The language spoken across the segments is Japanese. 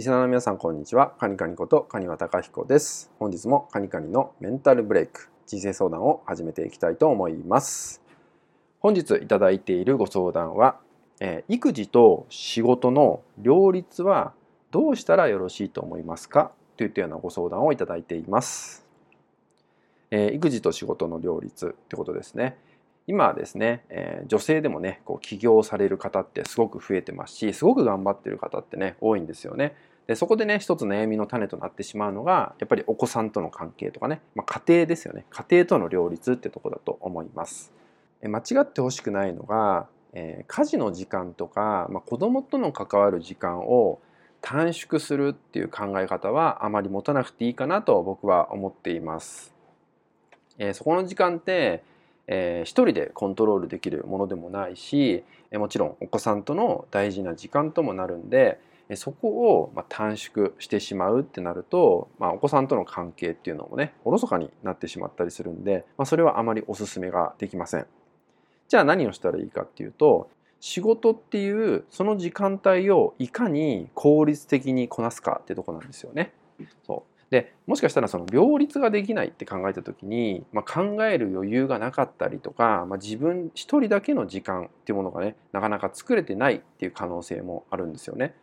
リスナーの皆さんこんにちは。カニカニことカニワタカヒコです。本日もカニカニのメンタルブレイク人生相談を始めていきたいと思います。本日いただいているご相談は、えー、育児と仕事の両立はどうしたらよろしいと思いますか？といったようなご相談をいただいています、えー、育児と仕事の両立ってことですね。今はですね、えー、女性でもねこう起業される方ってすごく増えてますしすごく頑張ってる方ってね多いんですよね。でそこでね一つ悩みの種となってしまうのがやっぱりお子さんとの関係とかね、まあ、家庭ですよね家庭との両立ってとこだと思います。え間違ってほしくないのが、えー、家事の時間とか、まあ、子供との関わる時間を短縮するっていう考え方はあまり持たなくていいかなと僕は思っています。えー、そこの時間ってえー、一人でコントロールできるものでもないしえもちろんお子さんとの大事な時間ともなるんでそこをま短縮してしまうってなると、まあ、お子さんとの関係っていうのもねおろそかになってしまったりするんで、まあ、それはあまりおすすめができません。じゃあ何をしたらいいかっていうと仕事っていうその時間帯をいかに効率的にこなすかってとこなんですよね。そうでもしかしたらその両立ができないって考えた時に、まあ、考える余裕がなかったりとか、まあ、自分一人だけの時間っていうものがねなかなか作れてないっていう可能性もあるんですよね。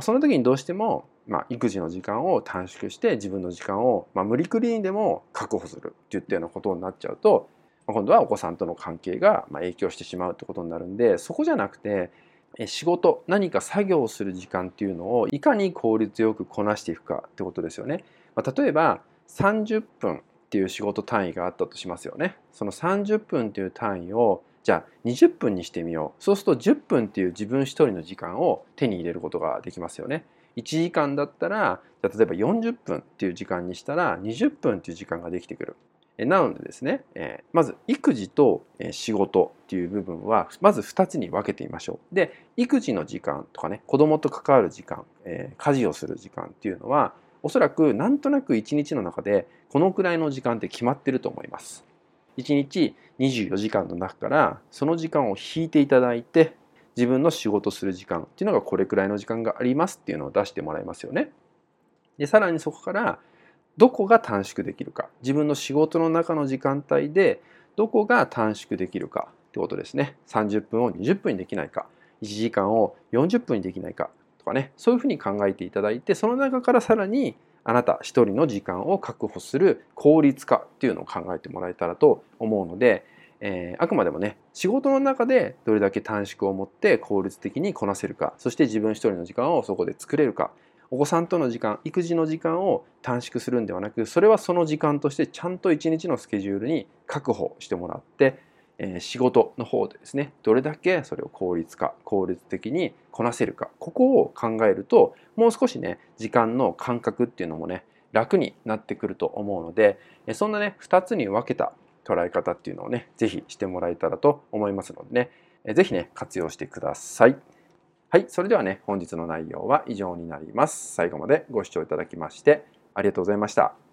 その時にどうしても、まあ、育児の時間を短縮して自分の時間を、まあ、無理くりにでも確保するっていったようなことになっちゃうとま今度はお子さんとの関係がま影響してしまうってことになるんでそこじゃなくて仕事何か作業をする時間っていうのをいかに効率よくこなしていくかってことですよね。まあ、例えば30分っていう仕事単位があったとしますよね。その30分っていう単位をじゃあ20分にしてみよう。そうすると10分っていう自分一人の時間を手に入れることができますよね。1時間だったら例えば40分っていう時間にしたら20分っていう時間ができてくる。なのでですね、えまず育児と仕事っていう部分はまず2つに分けてみましょう。で育児の時間とかね子供と関わる時間、え家事をする時間っていうのはおそらくなんとなく1日の中でこのくらいの時間って決まってると思います。1日24時間の中からその時間を引いていただいて自分の仕事する時間っていうのがこれくらいの時間がありますっていうのを出してもらいますよね。でさらにそこからどこが短縮できるか自分の仕事の中の時間帯でどこが短縮できるかってことですね30分を20分にできないか1時間を40分にできないかとかねそういうふうに考えていただいてその中からさらにあなた一人の時間を確保する効率化っていうのを考えてもらえたらと思うので、えー、あくまでもね仕事の中でどれだけ短縮を持って効率的にこなせるかそして自分一人の時間をそこで作れるかお子さんとの時間育児の時間を短縮するんではなくそれはその時間としてちゃんと一日のスケジュールに確保してもらって仕事の方でですねどれだけそれを効率化効率的にこなせるかここを考えるともう少しね時間の感覚っていうのもね楽になってくると思うのでそんなね2つに分けた捉え方っていうのをね是非してもらえたらと思いますのでね是非ね活用してください。はい、それではね本日の内容は以上になります。最後までご視聴いただきましてありがとうございました。